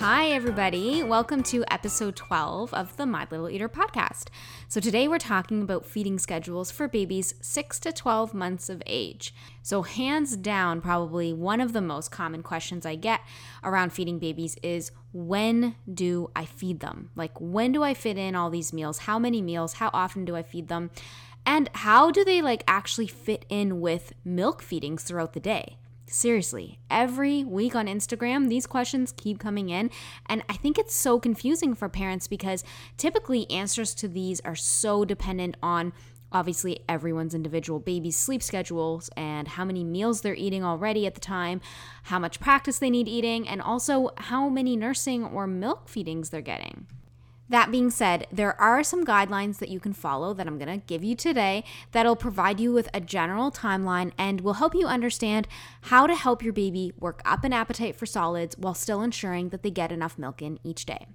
Hi, everybody. Welcome to episode 12 of the My Little Eater podcast. So, today we're talking about feeding schedules for babies 6 to 12 months of age. So, hands down, probably one of the most common questions I get around feeding babies is when do I feed them? Like, when do I fit in all these meals? How many meals? How often do I feed them? And how do they like actually fit in with milk feedings throughout the day? Seriously, every week on Instagram, these questions keep coming in. And I think it's so confusing for parents because typically answers to these are so dependent on obviously everyone's individual baby's sleep schedules and how many meals they're eating already at the time, how much practice they need eating, and also how many nursing or milk feedings they're getting. That being said, there are some guidelines that you can follow that I'm going to give you today that'll provide you with a general timeline and will help you understand how to help your baby work up an appetite for solids while still ensuring that they get enough milk in each day.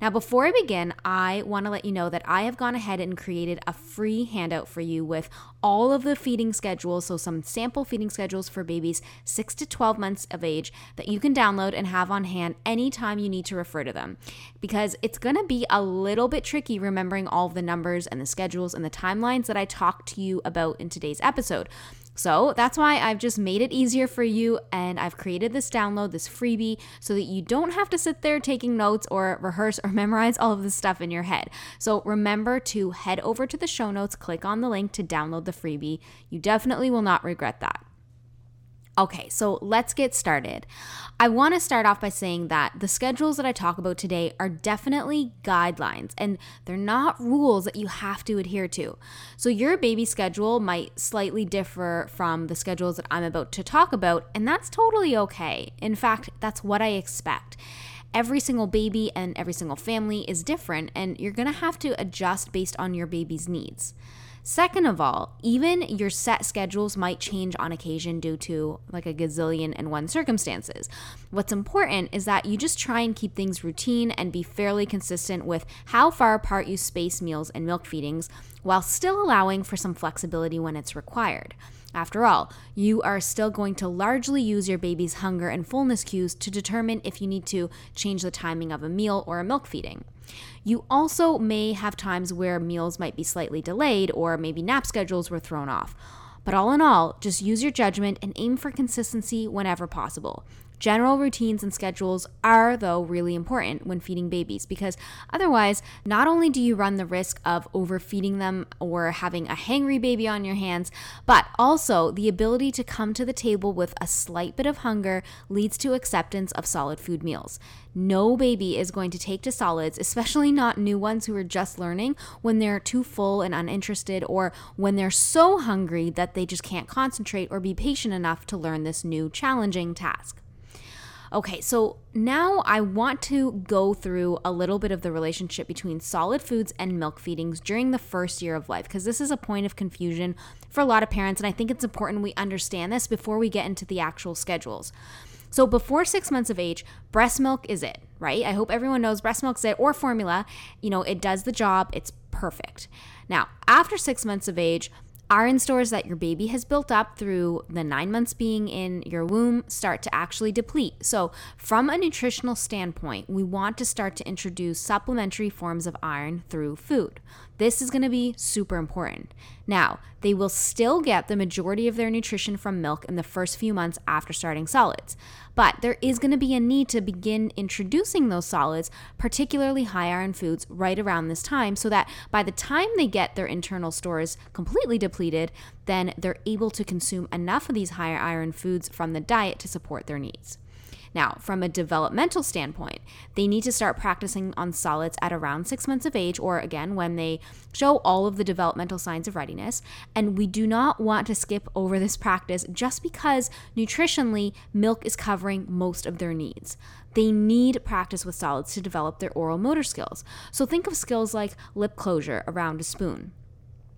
Now, before I begin, I want to let you know that I have gone ahead and created a free handout for you with all of the feeding schedules, so some sample feeding schedules for babies 6 to 12 months of age that you can download and have on hand anytime you need to refer to them. Because it's going to be a little bit tricky remembering all of the numbers and the schedules and the timelines that I talked to you about in today's episode. So that's why I've just made it easier for you and I've created this download, this freebie, so that you don't have to sit there taking notes or rehearse or memorize all of this stuff in your head. So remember to head over to the show notes, click on the link to download the freebie. You definitely will not regret that. Okay, so let's get started. I want to start off by saying that the schedules that I talk about today are definitely guidelines and they're not rules that you have to adhere to. So, your baby schedule might slightly differ from the schedules that I'm about to talk about, and that's totally okay. In fact, that's what I expect every single baby and every single family is different, and you're gonna have to adjust based on your baby's needs. Second of all, even your set schedules might change on occasion due to like a gazillion and one circumstances. What's important is that you just try and keep things routine and be fairly consistent with how far apart you space meals and milk feedings while still allowing for some flexibility when it's required. After all, you are still going to largely use your baby's hunger and fullness cues to determine if you need to change the timing of a meal or a milk feeding. You also may have times where meals might be slightly delayed or maybe nap schedules were thrown off. But all in all, just use your judgment and aim for consistency whenever possible. General routines and schedules are, though, really important when feeding babies because otherwise, not only do you run the risk of overfeeding them or having a hangry baby on your hands, but also the ability to come to the table with a slight bit of hunger leads to acceptance of solid food meals. No baby is going to take to solids, especially not new ones who are just learning, when they're too full and uninterested or when they're so hungry that they just can't concentrate or be patient enough to learn this new challenging task. Okay, so now I want to go through a little bit of the relationship between solid foods and milk feedings during the first year of life, because this is a point of confusion for a lot of parents, and I think it's important we understand this before we get into the actual schedules. So, before six months of age, breast milk is it, right? I hope everyone knows breast milk's it or formula. You know, it does the job, it's perfect. Now, after six months of age, Iron stores that your baby has built up through the nine months being in your womb start to actually deplete. So, from a nutritional standpoint, we want to start to introduce supplementary forms of iron through food. This is going to be super important. Now, they will still get the majority of their nutrition from milk in the first few months after starting solids. But there is going to be a need to begin introducing those solids, particularly high iron foods, right around this time so that by the time they get their internal stores completely depleted, then they're able to consume enough of these higher iron foods from the diet to support their needs. Now, from a developmental standpoint, they need to start practicing on solids at around six months of age, or again, when they show all of the developmental signs of readiness. And we do not want to skip over this practice just because nutritionally, milk is covering most of their needs they need practice with solids to develop their oral motor skills. So think of skills like lip closure around a spoon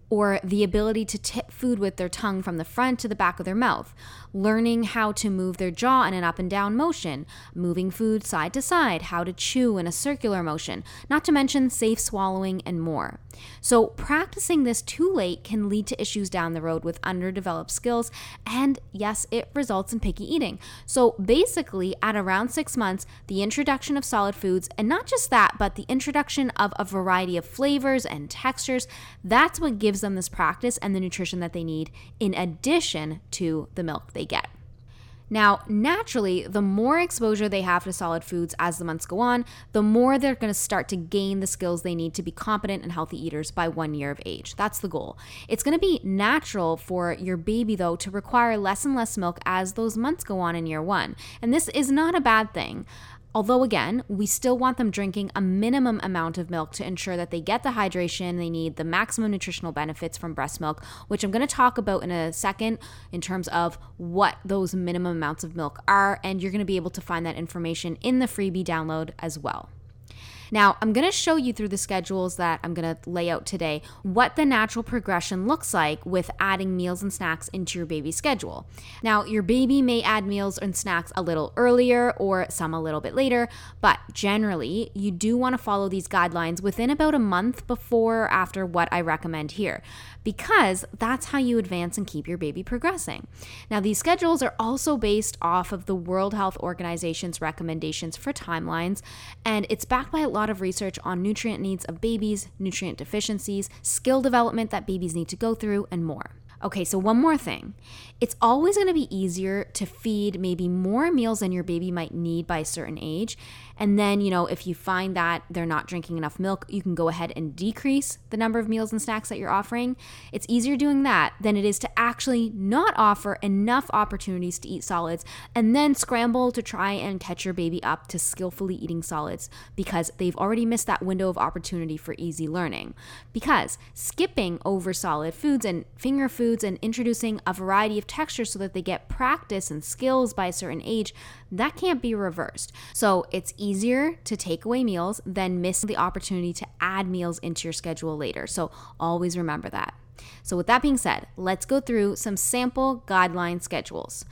or the ability to tip food with their tongue from the front to the back of their mouth, learning how to move their jaw in an up and down motion, moving food side to side, how to chew in a circular motion, not to mention safe swallowing and more. So, practicing this too late can lead to issues down the road with underdeveloped skills, and yes, it results in picky eating. So, basically, at around six months, the introduction of solid foods, and not just that, but the introduction of a variety of flavors and textures, that's what gives them this practice and the nutrition that they need in addition to the milk they get. Now, naturally, the more exposure they have to solid foods as the months go on, the more they're going to start to gain the skills they need to be competent and healthy eaters by one year of age. That's the goal. It's going to be natural for your baby, though, to require less and less milk as those months go on in year one. And this is not a bad thing. Although, again, we still want them drinking a minimum amount of milk to ensure that they get the hydration they need, the maximum nutritional benefits from breast milk, which I'm going to talk about in a second in terms of what those minimum amounts of milk are. And you're going to be able to find that information in the freebie download as well. Now, I'm going to show you through the schedules that I'm going to lay out today what the natural progression looks like with adding meals and snacks into your baby's schedule. Now, your baby may add meals and snacks a little earlier or some a little bit later, but generally, you do want to follow these guidelines within about a month before or after what I recommend here because that's how you advance and keep your baby progressing. Now, these schedules are also based off of the World Health Organization's recommendations for timelines, and it's backed by a lot of research on nutrient needs of babies, nutrient deficiencies, skill development that babies need to go through, and more. Okay, so one more thing. It's always going to be easier to feed maybe more meals than your baby might need by a certain age. And then, you know, if you find that they're not drinking enough milk, you can go ahead and decrease the number of meals and snacks that you're offering. It's easier doing that than it is to actually not offer enough opportunities to eat solids and then scramble to try and catch your baby up to skillfully eating solids because they've already missed that window of opportunity for easy learning. Because skipping over solid foods and finger foods and introducing a variety of textures so that they get practice and skills by a certain age, that can't be reversed. So it's easier to take away meals than miss the opportunity to add meals into your schedule later. So always remember that. So, with that being said, let's go through some sample guideline schedules.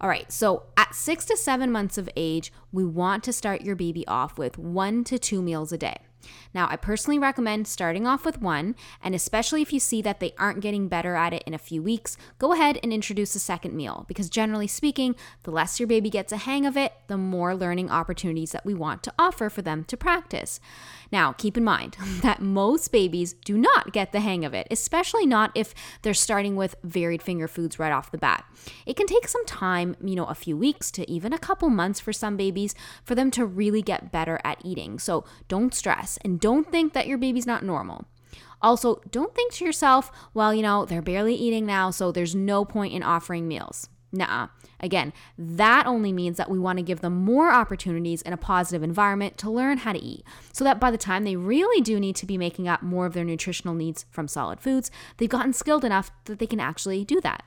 All right, so at six to seven months of age, we want to start your baby off with one to two meals a day. Now, I personally recommend starting off with one, and especially if you see that they aren't getting better at it in a few weeks, go ahead and introduce a second meal because generally speaking, the less your baby gets a hang of it, the more learning opportunities that we want to offer for them to practice. Now, keep in mind that most babies do not get the hang of it, especially not if they're starting with varied finger foods right off the bat. It can take some time, you know, a few weeks to even a couple months for some babies for them to really get better at eating. So don't stress and don't think that your baby's not normal. Also, don't think to yourself, well, you know, they're barely eating now, so there's no point in offering meals. Nah. Again, that only means that we want to give them more opportunities in a positive environment to learn how to eat, so that by the time they really do need to be making up more of their nutritional needs from solid foods, they've gotten skilled enough that they can actually do that.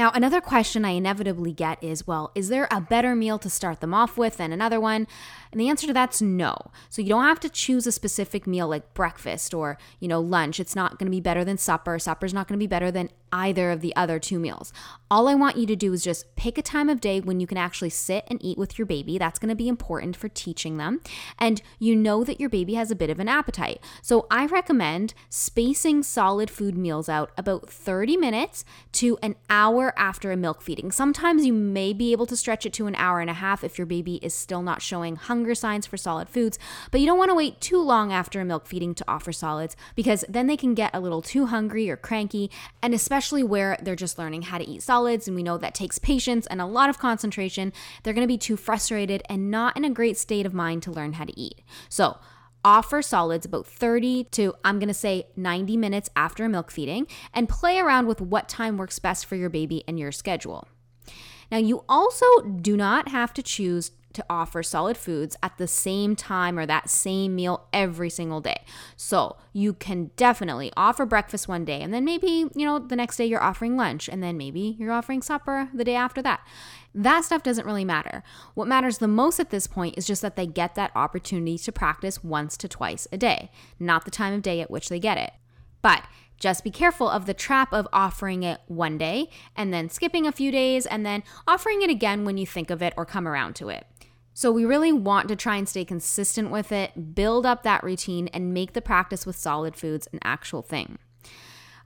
Now, another question I inevitably get is well, is there a better meal to start them off with than another one? And the answer to that's no. So you don't have to choose a specific meal like breakfast or, you know, lunch. It's not going to be better than supper. Supper's not going to be better than either of the other two meals. All I want you to do is just pick a time of day when you can actually sit and eat with your baby. That's going to be important for teaching them. And you know that your baby has a bit of an appetite. So I recommend spacing solid food meals out about 30 minutes to an hour after a milk feeding. Sometimes you may be able to stretch it to an hour and a half if your baby is still not showing hunger signs for solid foods, but you don't want to wait too long after a milk feeding to offer solids because then they can get a little too hungry or cranky, and especially especially where they're just learning how to eat solids. And we know that takes patience and a lot of concentration. They're going to be too frustrated and not in a great state of mind to learn how to eat. So, offer solids about 30 to, I'm going to say 90 minutes after a milk feeding and play around with what time works best for your baby and your schedule. Now, you also do not have to choose to offer solid foods at the same time or that same meal every single day. So you can definitely offer breakfast one day and then maybe, you know, the next day you're offering lunch and then maybe you're offering supper the day after that. That stuff doesn't really matter. What matters the most at this point is just that they get that opportunity to practice once to twice a day, not the time of day at which they get it. But just be careful of the trap of offering it one day and then skipping a few days and then offering it again when you think of it or come around to it. So, we really want to try and stay consistent with it, build up that routine, and make the practice with solid foods an actual thing.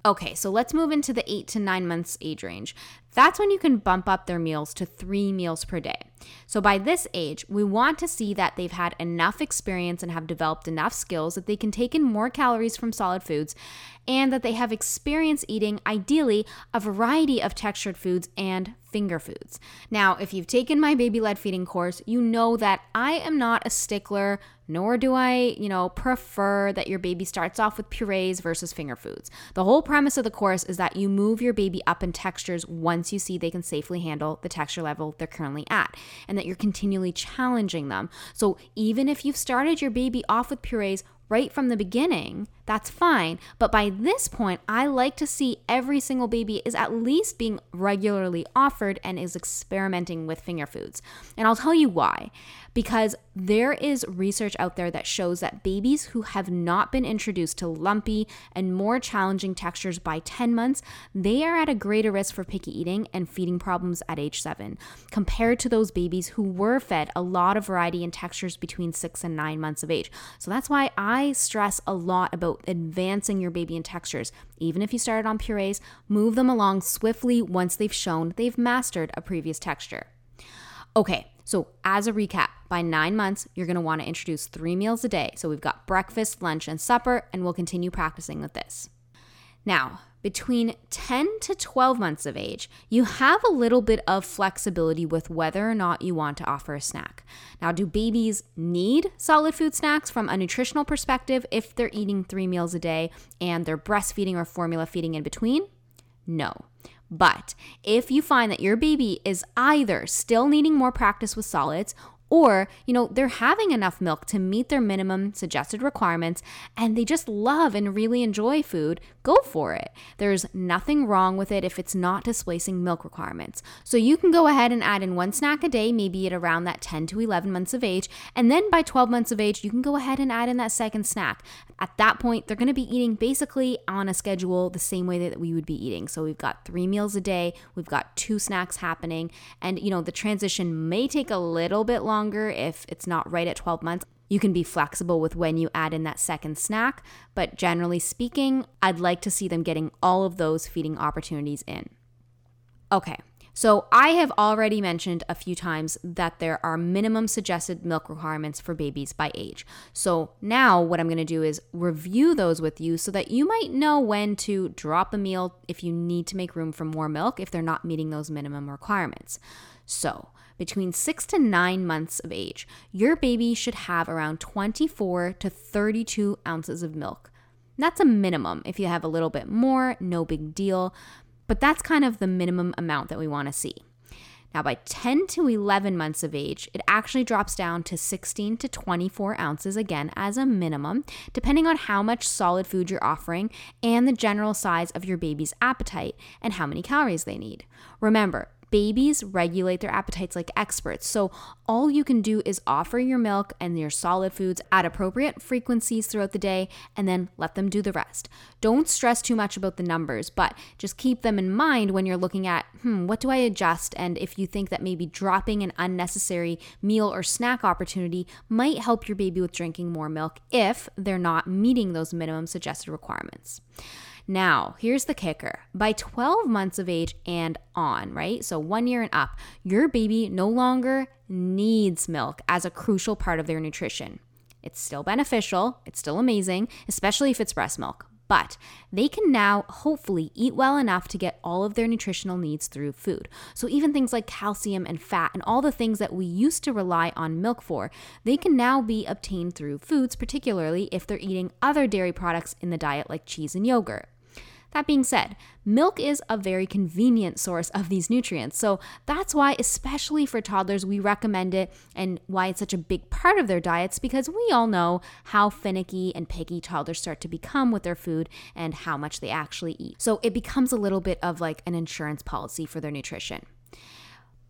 Okay, so let's move into the eight to nine months age range. That's when you can bump up their meals to three meals per day. So, by this age, we want to see that they've had enough experience and have developed enough skills that they can take in more calories from solid foods and that they have experience eating, ideally, a variety of textured foods and finger foods. Now, if you've taken my baby led feeding course, you know that I am not a stickler, nor do I, you know, prefer that your baby starts off with purees versus finger foods. The whole premise of the course is that you move your baby up in textures once you see they can safely handle the texture level they're currently at, and that you're continually challenging them. So even if you've started your baby off with purees, right from the beginning, that's fine. But by this point, I like to see every single baby is at least being regularly offered and is experimenting with finger foods. And I'll tell you why because there is research out there that shows that babies who have not been introduced to lumpy and more challenging textures by 10 months, they are at a greater risk for picky eating and feeding problems at age 7 compared to those babies who were fed a lot of variety and textures between 6 and 9 months of age. So that's why I stress a lot about advancing your baby in textures. Even if you started on purees, move them along swiftly once they've shown they've mastered a previous texture. Okay, so as a recap, by nine months, you're gonna wanna introduce three meals a day. So we've got breakfast, lunch, and supper, and we'll continue practicing with this. Now, between 10 to 12 months of age, you have a little bit of flexibility with whether or not you want to offer a snack. Now, do babies need solid food snacks from a nutritional perspective if they're eating three meals a day and they're breastfeeding or formula feeding in between? No. But if you find that your baby is either still needing more practice with solids or, you know, they're having enough milk to meet their minimum suggested requirements and they just love and really enjoy food, go for it. There's nothing wrong with it if it's not displacing milk requirements. So you can go ahead and add in one snack a day, maybe at around that 10 to 11 months of age. And then by 12 months of age, you can go ahead and add in that second snack. At that point, they're going to be eating basically on a schedule the same way that we would be eating. So we've got three meals a day, we've got two snacks happening, and, you know, the transition may take a little bit longer longer if it's not right at 12 months. You can be flexible with when you add in that second snack, but generally speaking, I'd like to see them getting all of those feeding opportunities in. Okay, so I have already mentioned a few times that there are minimum suggested milk requirements for babies by age. So now what I'm going to do is review those with you so that you might know when to drop a meal if you need to make room for more milk if they're not meeting those minimum requirements. So, between six to nine months of age, your baby should have around 24 to 32 ounces of milk. That's a minimum. If you have a little bit more, no big deal, but that's kind of the minimum amount that we want to see. Now, by 10 to 11 months of age, it actually drops down to 16 to 24 ounces again as a minimum, depending on how much solid food you're offering and the general size of your baby's appetite and how many calories they need. Remember, Babies regulate their appetites like experts, so all you can do is offer your milk and your solid foods at appropriate frequencies throughout the day and then let them do the rest. Don't stress too much about the numbers, but just keep them in mind when you're looking at, hmm, what do I adjust? And if you think that maybe dropping an unnecessary meal or snack opportunity might help your baby with drinking more milk if they're not meeting those minimum suggested requirements. Now, here's the kicker by 12 months of age and on, right? So one year and up, your baby no longer needs milk as a crucial part of their nutrition. It's still beneficial, it's still amazing, especially if it's breast milk. But they can now hopefully eat well enough to get all of their nutritional needs through food. So, even things like calcium and fat and all the things that we used to rely on milk for, they can now be obtained through foods, particularly if they're eating other dairy products in the diet like cheese and yogurt. That being said, milk is a very convenient source of these nutrients. So that's why, especially for toddlers, we recommend it and why it's such a big part of their diets because we all know how finicky and picky toddlers start to become with their food and how much they actually eat. So it becomes a little bit of like an insurance policy for their nutrition.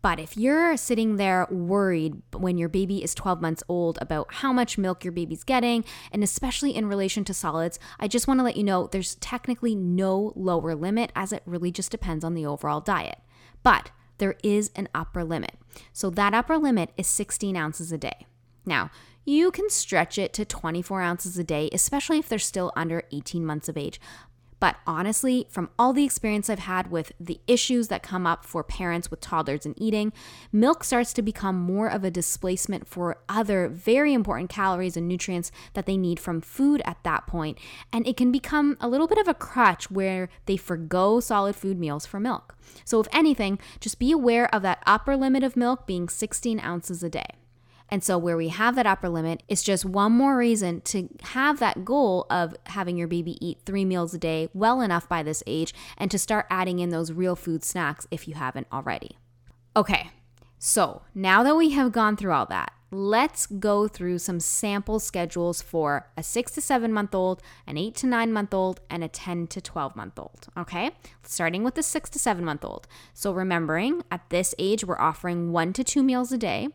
But if you're sitting there worried when your baby is 12 months old about how much milk your baby's getting, and especially in relation to solids, I just want to let you know there's technically no lower limit as it really just depends on the overall diet. But there is an upper limit. So that upper limit is 16 ounces a day. Now, you can stretch it to 24 ounces a day, especially if they're still under 18 months of age. But honestly, from all the experience I've had with the issues that come up for parents with toddlers and eating, milk starts to become more of a displacement for other very important calories and nutrients that they need from food at that point, And it can become a little bit of a crutch where they forego solid food meals for milk. So, if anything, just be aware of that upper limit of milk being 16 ounces a day. And so, where we have that upper limit, it's just one more reason to have that goal of having your baby eat three meals a day well enough by this age and to start adding in those real food snacks if you haven't already. Okay, so now that we have gone through all that, let's go through some sample schedules for a six to seven month old, an eight to nine month old, and a 10 to 12 month old. Okay, starting with the six to seven month old. So, remembering at this age, we're offering one to two meals a day.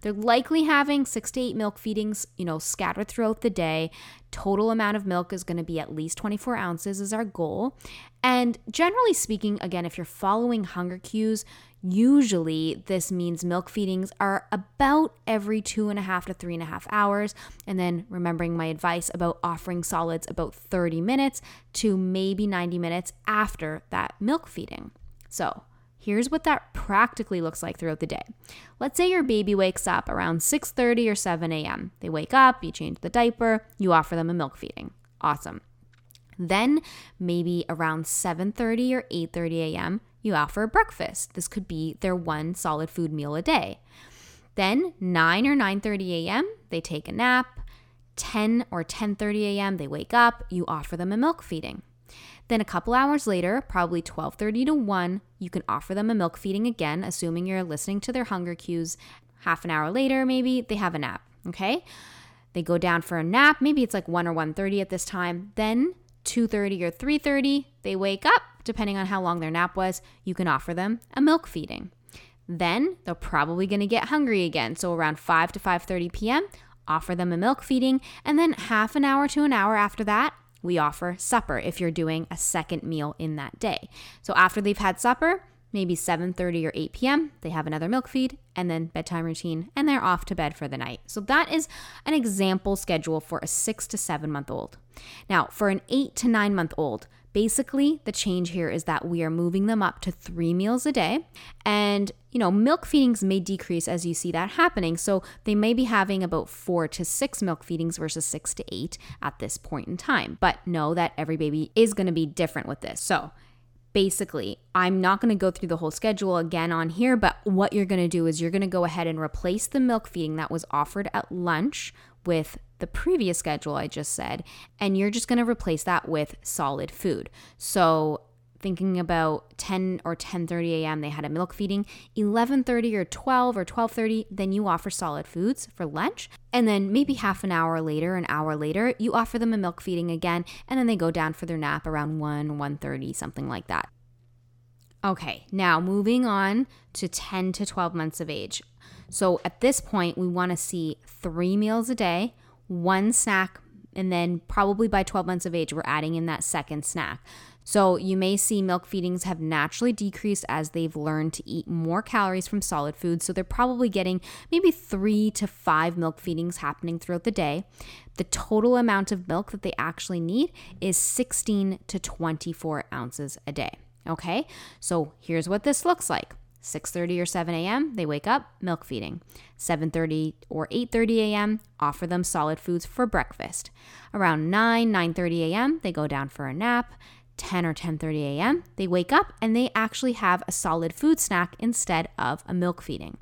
They're likely having six to eight milk feedings, you know, scattered throughout the day. Total amount of milk is going to be at least 24 ounces, is our goal. And generally speaking, again, if you're following hunger cues, Usually, this means milk feedings are about every two and a half to three and a half hours. And then remembering my advice about offering solids about 30 minutes to maybe 90 minutes after that milk feeding. So, here's what that practically looks like throughout the day. Let's say your baby wakes up around 6:30 or 7 a.m. They wake up, you change the diaper, you offer them a milk feeding. Awesome. Then maybe around 7:30 or 8:30 a.m., you offer a breakfast. This could be their one solid food meal a day. Then 9 or 9:30 a.m., they take a nap. 10 or 10:30 a.m., they wake up, you offer them a milk feeding. Then a couple hours later, probably 12:30 to 1, you can offer them a milk feeding again, assuming you're listening to their hunger cues. Half an hour later, maybe they have a nap, okay? They go down for a nap, maybe it's like 1 or 1:30 at this time. Then 2:30 or 3:30, they wake up depending on how long their nap was, you can offer them a milk feeding. Then they're probably going to get hungry again. So around 5 to 5:30 p.m., offer them a milk feeding, and then half an hour to an hour after that, we offer supper if you're doing a second meal in that day. So after they've had supper, maybe 7:30 or 8 p.m., they have another milk feed and then bedtime routine and they're off to bed for the night. So that is an example schedule for a 6 to 7 month old. Now, for an 8 to 9 month old, Basically, the change here is that we are moving them up to three meals a day. And, you know, milk feedings may decrease as you see that happening. So they may be having about four to six milk feedings versus six to eight at this point in time. But know that every baby is going to be different with this. So, basically, I'm not going to go through the whole schedule again on here, but what you're going to do is you're going to go ahead and replace the milk feeding that was offered at lunch with the previous schedule I just said, and you're just going to replace that with solid food. So thinking about 10 or 10:30 a.m. they had a milk feeding 11:30 or 12 or 12:30 then you offer solid foods for lunch and then maybe half an hour later an hour later you offer them a milk feeding again and then they go down for their nap around 1 1:30 something like that okay now moving on to 10 to 12 months of age so at this point, we want to see three meals a day, one snack, and then probably by 12 months of age, we're adding in that second snack. So you may see milk feedings have naturally decreased as they've learned to eat more calories from solid foods. So they're probably getting maybe three to five milk feedings happening throughout the day. The total amount of milk that they actually need is 16 to 24 ounces a day. Okay, so here's what this looks like. 6:30 or 7 a.m. they wake up, milk feeding. 7:30 or 8:30 a.m. offer them solid foods for breakfast. Around 9 9:30 a.m. they go down for a nap. 10 or 10:30 a.m. they wake up and they actually have a solid food snack instead of a milk feeding.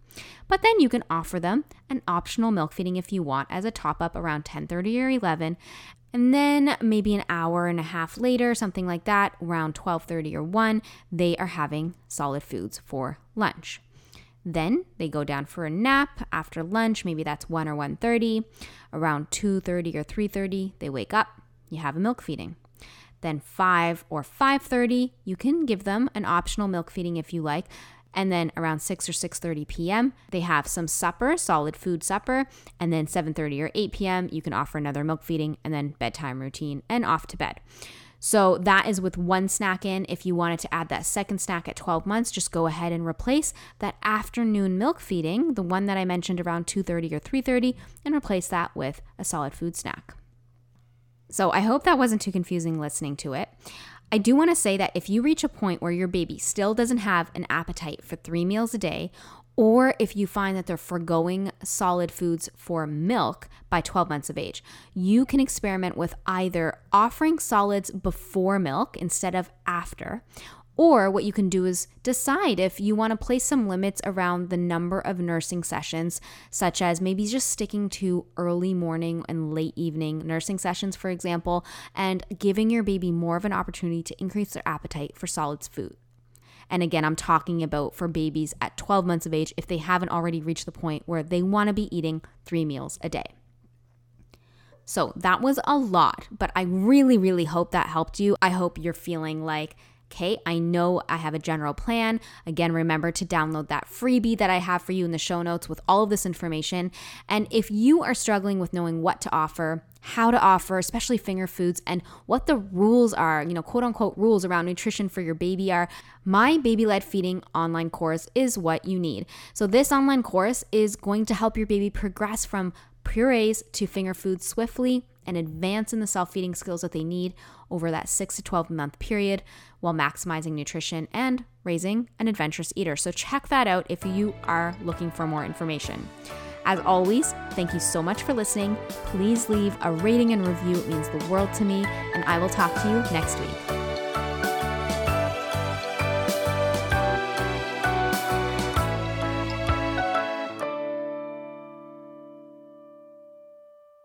But then you can offer them an optional milk feeding if you want as a top up around 10:30 or 11 And then maybe an hour and a half later, something like that, around 12:30 or 1, they are having solid foods for lunch. Then they go down for a nap after lunch, maybe that's 1 or 1:30. Around 2:30 or 3:30, they wake up, you have a milk feeding. Then 5 or 5:30, you can give them an optional milk feeding if you like. And then around 6 or 6:30 p.m., they have some supper, solid food supper, and then 7:30 or 8 p.m., you can offer another milk feeding and then bedtime routine and off to bed. So that is with one snack in. If you wanted to add that second snack at 12 months, just go ahead and replace that afternoon milk feeding, the one that I mentioned around 2:30 or 3:30, and replace that with a solid food snack. So I hope that wasn't too confusing listening to it. I do want to say that if you reach a point where your baby still doesn't have an appetite for three meals a day, or if you find that they're foregoing solid foods for milk by 12 months of age, you can experiment with either offering solids before milk instead of after, or what you can do is decide if you want to place some limits around the number of nursing sessions, such as maybe just sticking to early morning and late evening nursing sessions, for example, and giving your baby more of an opportunity to increase their appetite for solids food. And again, I'm talking about for babies at 12 months of age if they haven't already reached the point where they want to be eating three meals a day. So that was a lot, but I really, really hope that helped you. I hope you're feeling like, Okay, I know I have a general plan. Again, remember to download that freebie that I have for you in the show notes with all of this information. And if you are struggling with knowing what to offer, how to offer, especially finger foods, and what the rules are, you know, quote unquote rules around nutrition for your baby are, my baby led feeding online course is what you need. So, this online course is going to help your baby progress from purees to finger foods swiftly and advance in the self feeding skills that they need over that 6 to 12 month period while maximizing nutrition and raising an adventurous eater. So, check that out if you are looking for more information. As always, thank you so much for listening. Please leave a rating and review, it means the world to me, and I will talk to you next week.